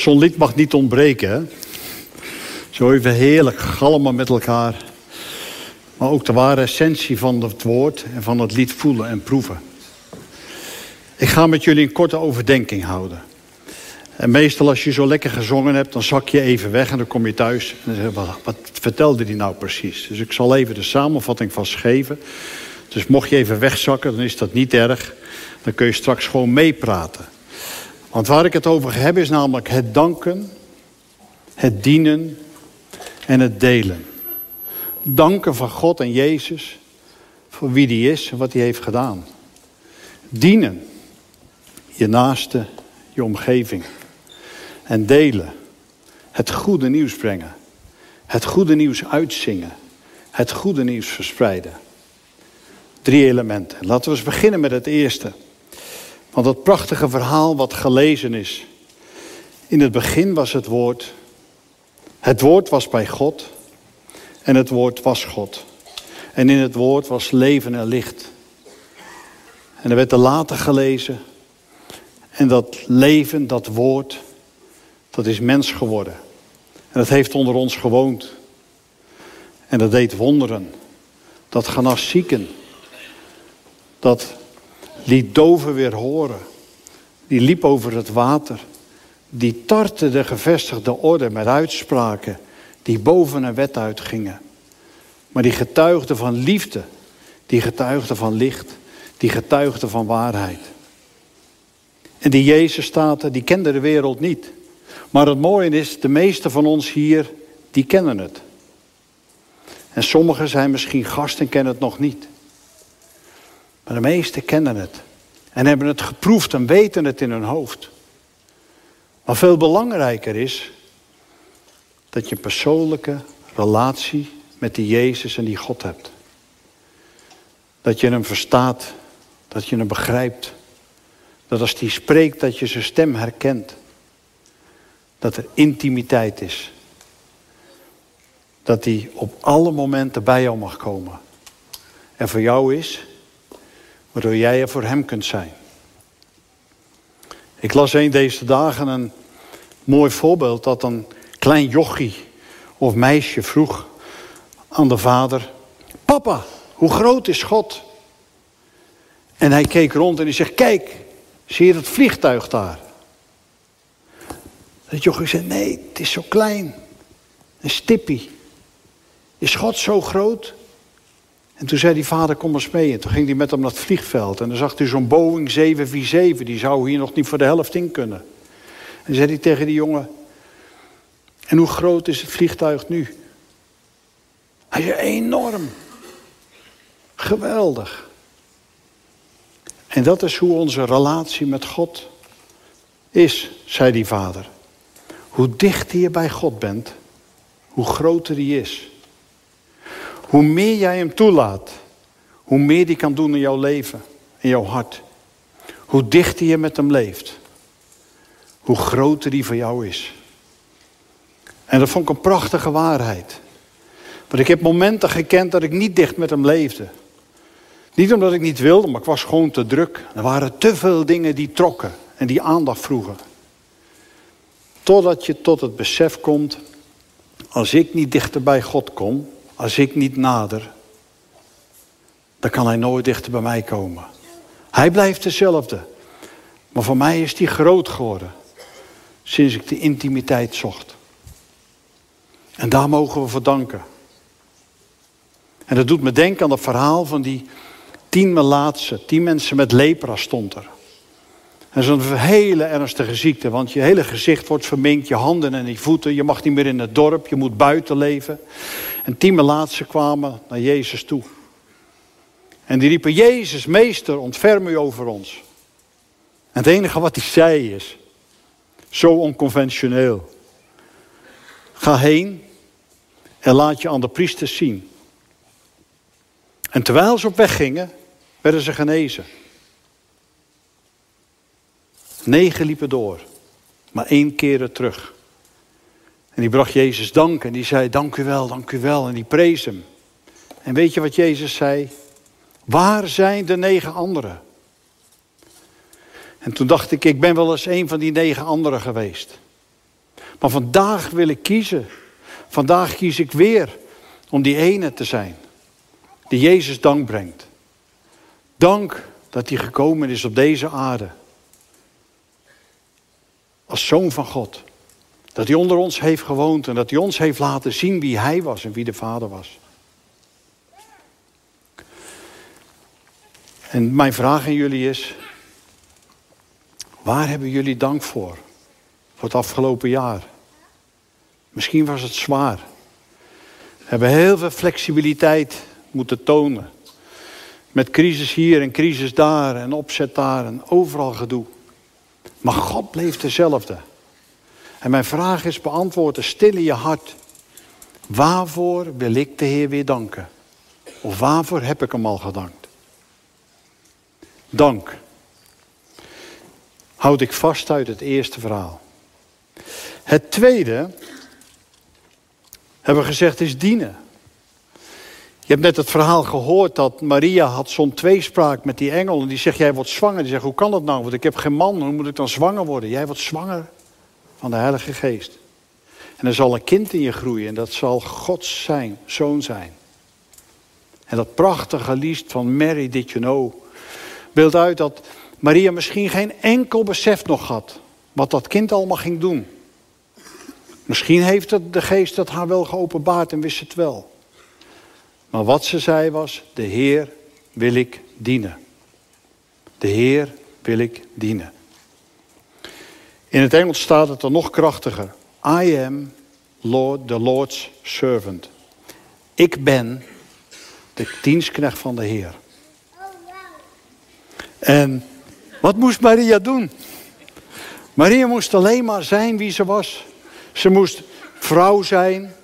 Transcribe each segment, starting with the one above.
Zo'n lied mag niet ontbreken. Zo even heerlijk galmen met elkaar. Maar ook de ware essentie van het woord en van het lied voelen en proeven. Ik ga met jullie een korte overdenking houden. En meestal als je zo lekker gezongen hebt, dan zak je even weg en dan kom je thuis. En dan zeg je, wat, vertelde die nou precies? Dus ik zal even de samenvatting vast geven. Dus mocht je even wegzakken, dan is dat niet erg. Dan kun je straks gewoon meepraten. Want waar ik het over heb is namelijk het danken, het dienen en het delen. Danken van God en Jezus voor wie die is en wat hij heeft gedaan. Dienen, je naaste, je omgeving. En delen, het goede nieuws brengen. Het goede nieuws uitzingen. Het goede nieuws verspreiden. Drie elementen. Laten we eens beginnen met het eerste. Want dat prachtige verhaal wat gelezen is. In het begin was het woord. Het woord was bij God. En het woord was God. En in het woord was leven en licht. En er werd er later gelezen. En dat leven, dat woord, dat is mens geworden. En dat heeft onder ons gewoond. En dat deed wonderen. Dat genas zieken. Dat liet doven weer horen. Die liep over het water. Die tartte de gevestigde orde met uitspraken die boven een wet uitgingen. Maar die getuigde van liefde. Die getuigde van licht. Die getuigde van waarheid. En die Jezus staat, die kende de wereld niet. Maar het mooie is, de meeste van ons hier, die kennen het. En sommigen zijn misschien gast en kennen het nog niet. Maar de meesten kennen het. En hebben het geproefd en weten het in hun hoofd. Maar veel belangrijker is dat je een persoonlijke relatie met die Jezus en die God hebt. Dat je hem verstaat, dat je hem begrijpt. Dat als die spreekt, dat je zijn stem herkent. Dat er intimiteit is. Dat hij op alle momenten bij jou mag komen. En voor jou is waardoor jij er voor hem kunt zijn. Ik las een deze dagen een mooi voorbeeld dat een klein jochie of meisje vroeg aan de vader: Papa, hoe groot is God? En hij keek rond en hij zegt: Kijk, zie je dat vliegtuig daar? Dat jochie zei: Nee, het is zo klein. Een stippie. Is God zo groot? En toen zei die vader, kom eens mee. En toen ging hij met hem naar het vliegveld. En dan zag hij zo'n Boeing 747. Die zou hier nog niet voor de helft in kunnen. En zei hij tegen die jongen... En hoe groot is het vliegtuig nu? Hij zei, enorm. Geweldig. En dat is hoe onze relatie met God is, zei die vader. Hoe dichter je bij God bent, hoe groter die is. Hoe meer jij hem toelaat, hoe meer die kan doen in jouw leven, in jouw hart. Hoe dichter je met hem leeft, hoe groter die voor jou is. En dat vond ik een prachtige waarheid. Want ik heb momenten gekend dat ik niet dicht met hem leefde. Niet omdat ik niet wilde, maar ik was gewoon te druk. Er waren te veel dingen die trokken en die aandacht vroegen. Totdat je tot het besef komt, als ik niet dichter bij God kom, als ik niet nader, dan kan hij nooit dichter bij mij komen. Hij blijft dezelfde. Maar voor mij is hij groot geworden. Sinds ik de intimiteit zocht. En daar mogen we voor danken. En dat doet me denken aan het verhaal van die tien melaatse, tien mensen met lepra stond er. Dat is een hele ernstige ziekte, want je hele gezicht wordt verminkt, je handen en je voeten. Je mag niet meer in het dorp, je moet buiten leven. En tien laatste kwamen naar Jezus toe. En die riepen, Jezus, meester, ontferm u over ons. En het enige wat hij zei is, zo onconventioneel. Ga heen en laat je aan de priesters zien. En terwijl ze op weg gingen, werden ze genezen. Negen liepen door, maar één keerde terug. En die bracht Jezus dank en die zei, dank u wel, dank u wel. En die prees hem. En weet je wat Jezus zei? Waar zijn de negen anderen? En toen dacht ik, ik ben wel eens een van die negen anderen geweest. Maar vandaag wil ik kiezen. Vandaag kies ik weer om die ene te zijn. Die Jezus dank brengt. Dank dat hij gekomen is op deze aarde. Als zoon van God. Dat hij onder ons heeft gewoond en dat hij ons heeft laten zien wie hij was en wie de Vader was. En mijn vraag aan jullie is: waar hebben jullie dank voor? Voor het afgelopen jaar? Misschien was het zwaar. We hebben heel veel flexibiliteit moeten tonen. Met crisis hier en crisis daar en opzet daar en overal gedoe. Maar God bleef dezelfde. En mijn vraag is beantwoorden stil in je hart. Waarvoor wil ik de Heer weer danken? Of waarvoor heb ik hem al gedankt? Dank. Houd ik vast uit het eerste verhaal. Het tweede, hebben we gezegd, is dienen. Je hebt net het verhaal gehoord dat Maria had zo'n tweespraak met die engel. En die zegt, jij wordt zwanger. Die zegt, hoe kan dat nou? Want ik heb geen man, hoe moet ik dan zwanger worden? Jij wordt zwanger van de Heilige Geest. En er zal een kind in je groeien en dat zal Gods zijn, zoon zijn. En dat prachtige lied van Mary Did You Know beeldt uit dat Maria misschien geen enkel besef nog had wat dat kind allemaal ging doen. Misschien heeft het de geest dat haar wel geopenbaard en wist het wel. Maar wat ze zei was, de Heer wil ik dienen. De Heer wil ik dienen. In het Engels staat het er nog krachtiger. I am Lord, the Lord's servant. Ik ben de dienstknecht van de Heer. En wat moest Maria doen? Maria moest alleen maar zijn wie ze was. Ze moest vrouw zijn,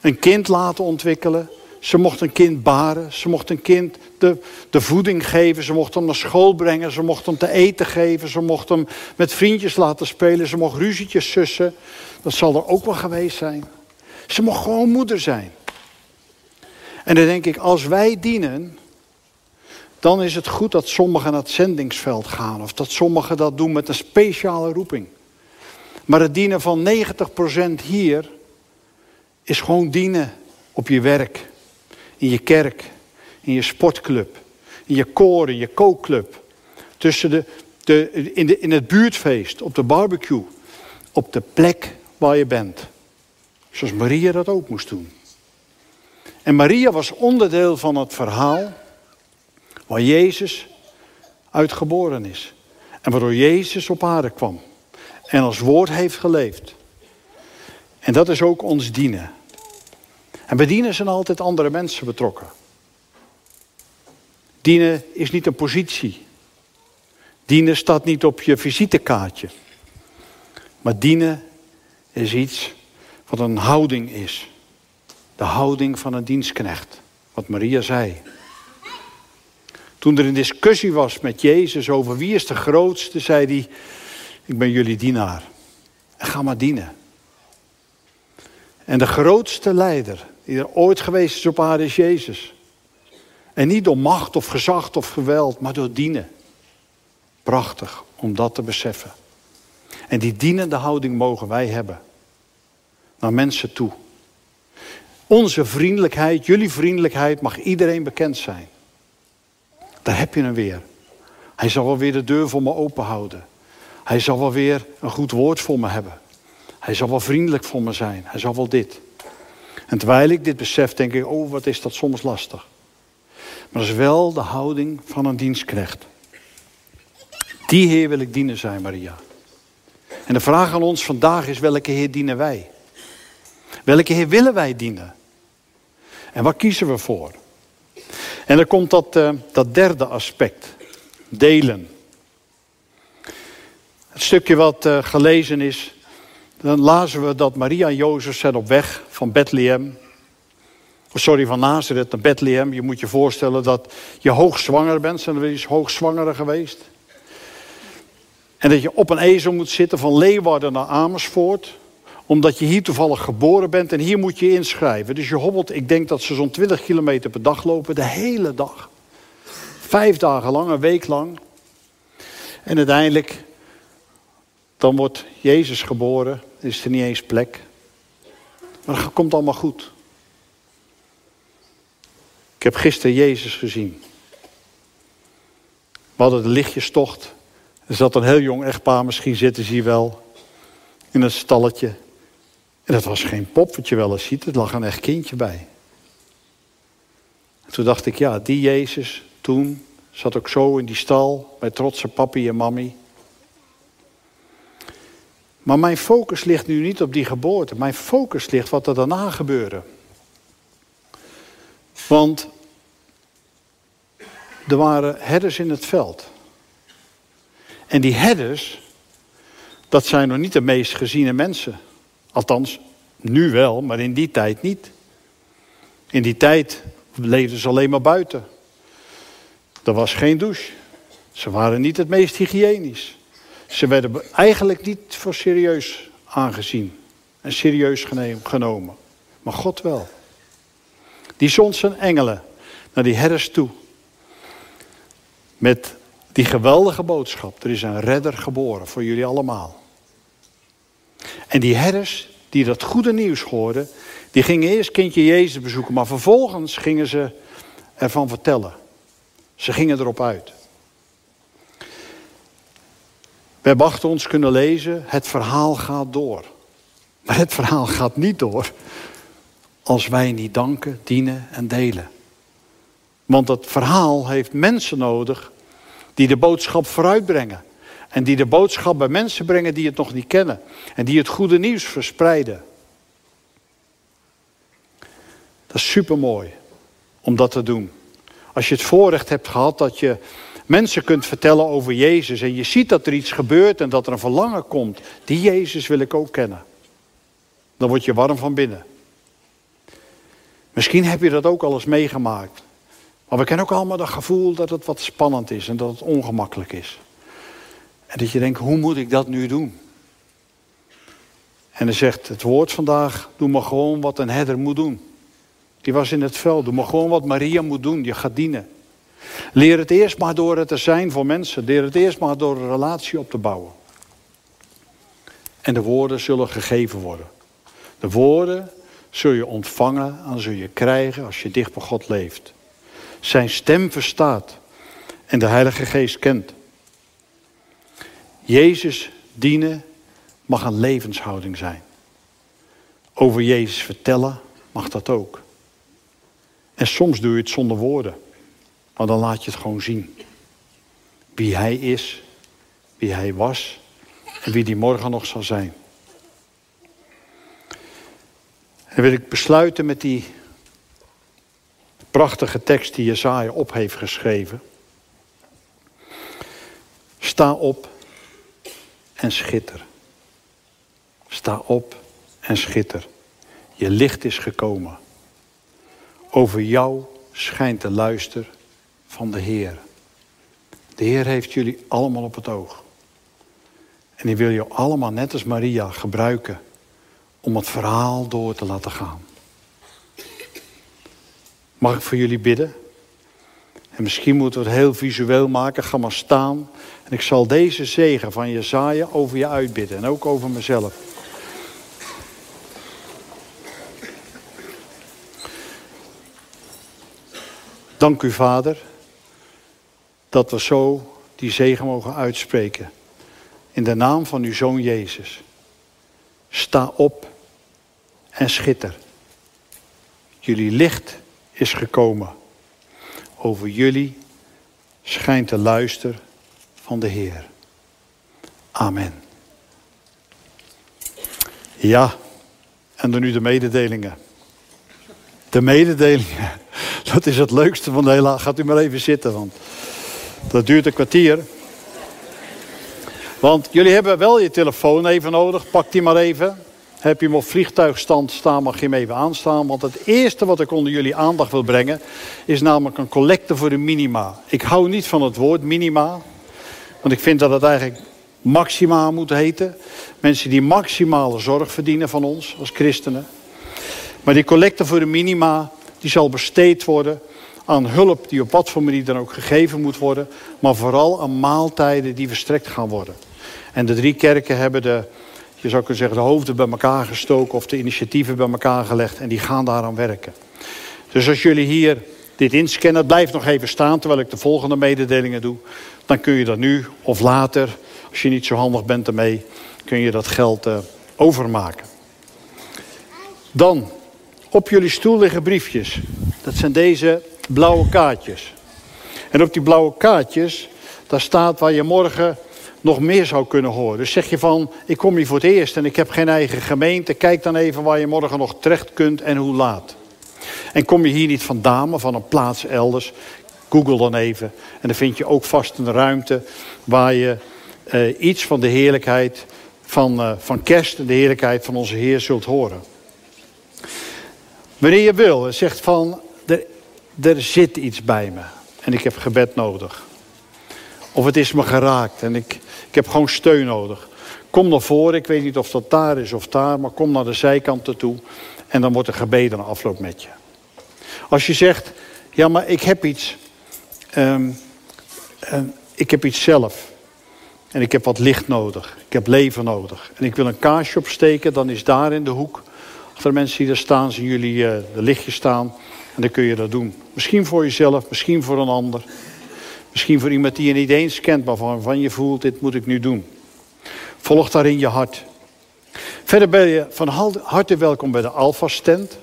een kind laten ontwikkelen. Ze mocht een kind baren. Ze mocht een kind de, de voeding geven. Ze mocht hem naar school brengen. Ze mocht hem te eten geven. Ze mocht hem met vriendjes laten spelen. Ze mocht ruzietjes sussen. Dat zal er ook wel geweest zijn. Ze mocht gewoon moeder zijn. En dan denk ik, als wij dienen, dan is het goed dat sommigen naar het zendingsveld gaan. Of dat sommigen dat doen met een speciale roeping. Maar het dienen van 90% hier is gewoon dienen op je werk in je kerk, in je sportclub, in je koor, in je kookclub. Tussen de, de, in, de, in het buurtfeest, op de barbecue, op de plek waar je bent. Zoals Maria dat ook moest doen. En Maria was onderdeel van het verhaal waar Jezus uitgeboren is. En waardoor Jezus op aarde kwam. En als woord heeft geleefd. En dat is ook ons dienen. En bij dienen zijn altijd andere mensen betrokken. Dienen is niet een positie. Dienen staat niet op je visitekaartje. Maar dienen is iets wat een houding is. De houding van een dienstknecht. Wat Maria zei. Toen er een discussie was met Jezus over wie is de grootste, zei hij: Ik ben jullie dienaar. En ga maar dienen. En de grootste leider die er ooit geweest is op aarde is Jezus. En niet door macht of gezag of geweld, maar door dienen. Prachtig om dat te beseffen. En die dienende houding mogen wij hebben. Naar mensen toe. Onze vriendelijkheid, jullie vriendelijkheid mag iedereen bekend zijn. Daar heb je hem weer. Hij zal wel weer de deur voor me open houden. Hij zal wel weer een goed woord voor me hebben. Hij zal wel vriendelijk voor me zijn. Hij zal wel dit. En terwijl ik dit besef, denk ik, oh wat is dat soms lastig. Maar dat is wel de houding van een dienstknecht. Die Heer wil ik dienen, zei Maria. En de vraag aan ons vandaag is, welke Heer dienen wij? Welke Heer willen wij dienen? En waar kiezen we voor? En dan komt dat, uh, dat derde aspect. Delen. Het stukje wat uh, gelezen is, dan lazen we dat Maria en Jozef zijn op weg van Bethlehem. Oh, sorry, van Nazareth naar Bethlehem. Je moet je voorstellen dat je hoogzwanger bent. Zijn er eens hoogzwangeren geweest? En dat je op een ezel moet zitten van Leeuwarden naar Amersfoort. Omdat je hier toevallig geboren bent en hier moet je inschrijven. Dus je hobbelt, ik denk dat ze zo'n 20 kilometer per dag lopen. De hele dag. Vijf dagen lang, een week lang. En uiteindelijk Dan wordt Jezus geboren, is er niet eens plek. Maar het komt allemaal goed. Ik heb gisteren Jezus gezien. We hadden de lichtjestocht. Er zat een heel jong echtpaar, misschien zitten ze hier wel, in een stalletje. En dat was geen pop wat je wel eens ziet, er lag een echt kindje bij. En toen dacht ik, ja, die Jezus toen zat ook zo in die stal bij trotse papi en mammy. Maar mijn focus ligt nu niet op die geboorte. Mijn focus ligt wat er daarna gebeurde. Want er waren herders in het veld. En die herders, dat zijn nog niet de meest geziene mensen. Althans, nu wel, maar in die tijd niet. In die tijd leefden ze alleen maar buiten. Er was geen douche. Ze waren niet het meest hygiënisch. Ze werden eigenlijk niet voor serieus aangezien en serieus genomen. Maar God wel. Die zond zijn engelen naar die herders toe. Met die geweldige boodschap. Er is een redder geboren voor jullie allemaal. En die herders die dat goede nieuws hoorden, die gingen eerst kindje Jezus bezoeken, maar vervolgens gingen ze ervan vertellen. Ze gingen erop uit. We hebben achter ons kunnen lezen, het verhaal gaat door. Maar het verhaal gaat niet door als wij niet danken, dienen en delen. Want dat verhaal heeft mensen nodig die de boodschap vooruitbrengen. En die de boodschap bij mensen brengen die het nog niet kennen. En die het goede nieuws verspreiden. Dat is supermooi om dat te doen. Als je het voorrecht hebt gehad dat je mensen kunt vertellen over Jezus. En je ziet dat er iets gebeurt en dat er een verlangen komt. Die Jezus wil ik ook kennen. Dan word je warm van binnen. Misschien heb je dat ook al eens meegemaakt. Maar we kennen ook allemaal dat gevoel dat het wat spannend is en dat het ongemakkelijk is. En dat je denkt, hoe moet ik dat nu doen? En dan zegt het woord vandaag, doe maar gewoon wat een herder moet doen. Die was in het veld, doe maar gewoon wat Maria moet doen, je gaat dienen. Leer het eerst maar door het te zijn voor mensen. Leer het eerst maar door een relatie op te bouwen. En de woorden zullen gegeven worden. De woorden zul je ontvangen en zul je krijgen als je dicht bij God leeft. Zijn stem verstaat en de Heilige Geest kent. Jezus dienen mag een levenshouding zijn. Over Jezus vertellen mag dat ook. En soms doe je het zonder woorden. Maar dan laat je het gewoon zien. Wie hij is, wie hij was en wie die morgen nog zal zijn. En wil ik besluiten met die prachtige tekst die Jezaja op heeft geschreven. Sta op en schitter. Sta op en schitter. Je licht is gekomen. Over jou schijnt de luister van de Heer. De Heer heeft jullie allemaal op het oog. En die wil je allemaal, net als Maria, gebruiken om het verhaal door te laten gaan. Mag ik voor jullie bidden? En misschien moeten we het heel visueel maken. Ga maar staan. En ik zal deze zegen van Jezaja over je uitbidden. En ook over mezelf. Dank u, Vader dat we zo die zegen mogen uitspreken. In de naam van uw Zoon Jezus. Sta op en schitter. Jullie licht is gekomen. Over jullie schijnt de luister van de Heer. Amen. Ja, en dan nu de mededelingen. De mededelingen, dat is het leukste van de hele... Gaat u maar even zitten, want... Dat duurt een kwartier. Want jullie hebben wel je telefoon even nodig. Pak die maar even. Heb je hem op vliegtuigstand staan, mag je hem even aanstaan. Want het eerste wat ik onder jullie aandacht wil brengen... is namelijk een collecte voor de minima. Ik hou niet van het woord minima. Want ik vind dat het eigenlijk maxima moet heten. Mensen die maximale zorg verdienen van ons als christenen. Maar die collecte voor de minima, die zal besteed worden aan hulp die op wat voor manier dan ook gegeven moet worden, maar vooral aan maaltijden die verstrekt gaan worden. En de drie kerken hebben de, je zou kunnen zeggen, de hoofden bij elkaar gestoken of de initiatieven bij elkaar gelegd. En die gaan daaraan werken. Dus als jullie hier dit inscannen, blijf nog even staan terwijl ik de volgende mededelingen doe. Dan kun je dat nu of later, als je niet zo handig bent ermee, kun je dat geld uh, overmaken. Dan, op jullie stoel liggen briefjes. Dat zijn deze blauwe kaartjes. En op die blauwe kaartjes, daar staat waar je morgen nog meer zou kunnen horen. Dus zeg je van, ik kom hier voor het eerst en ik heb geen eigen gemeente. Kijk dan even waar je morgen nog terecht kunt en hoe laat. En kom je hier niet vandaan, maar van een plaats elders. Google dan even. En dan vind je ook vast een ruimte waar je uh, iets van de heerlijkheid van, uh, van kerst en de heerlijkheid van onze Heer zult horen. Wanneer je wil, zegt van, er, er zit iets bij me en ik heb gebed nodig. Of het is me geraakt en ik, ik heb gewoon steun nodig. Kom naar voren, ik weet niet of dat daar is of daar, maar kom naar de zijkanten toe. En dan wordt er gebeden na afloop met je. Als je zegt, ja maar ik heb iets, um, ik heb iets zelf. En ik heb wat licht nodig. Ik heb leven nodig. En ik wil een kaarsje opsteken, dan is daar in de hoek. Achter de mensen die daar staan, zien jullie uh, de lichtjes staan. En dan kun je dat doen. Misschien voor jezelf, misschien voor een ander. Misschien voor iemand die je niet eens kent, maar waarvan je voelt, dit moet ik nu doen. Volg daarin je hart. Verder ben je van harte welkom bij de Alpha Stand.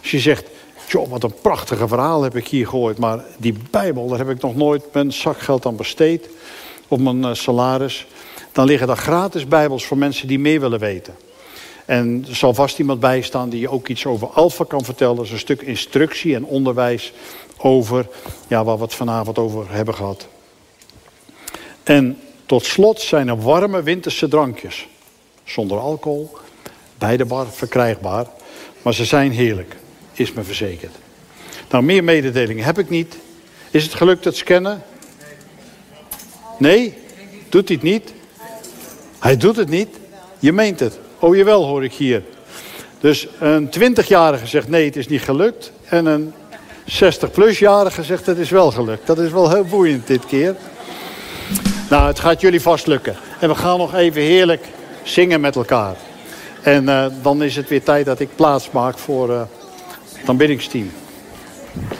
Als je zegt, joh, wat een prachtige verhaal heb ik hier gehoord. Maar die Bijbel, daar heb ik nog nooit mijn zakgeld aan besteed. Of mijn uh, salaris. Dan liggen daar gratis Bijbels voor mensen die meer willen weten. En er zal vast iemand bij staan die je ook iets over Alpha kan vertellen. Dat is een stuk instructie en onderwijs over ja, waar we het vanavond over hebben gehad. En tot slot zijn er warme winterse drankjes. Zonder alcohol, bij de bar verkrijgbaar. Maar ze zijn heerlijk, is me verzekerd. Nou, meer mededelingen heb ik niet. Is het gelukt het scannen? Nee? Doet hij het niet? Hij doet het niet? Je meent het. Oh jawel hoor ik hier. Dus een 20-jarige zegt nee, het is niet gelukt. En een 60-plus-jarige zegt het is wel gelukt. Dat is wel heel boeiend dit keer. Nou, het gaat jullie vast lukken. En we gaan nog even heerlijk zingen met elkaar. En uh, dan is het weer tijd dat ik plaats maak voor uh, het aanbiddingsteam.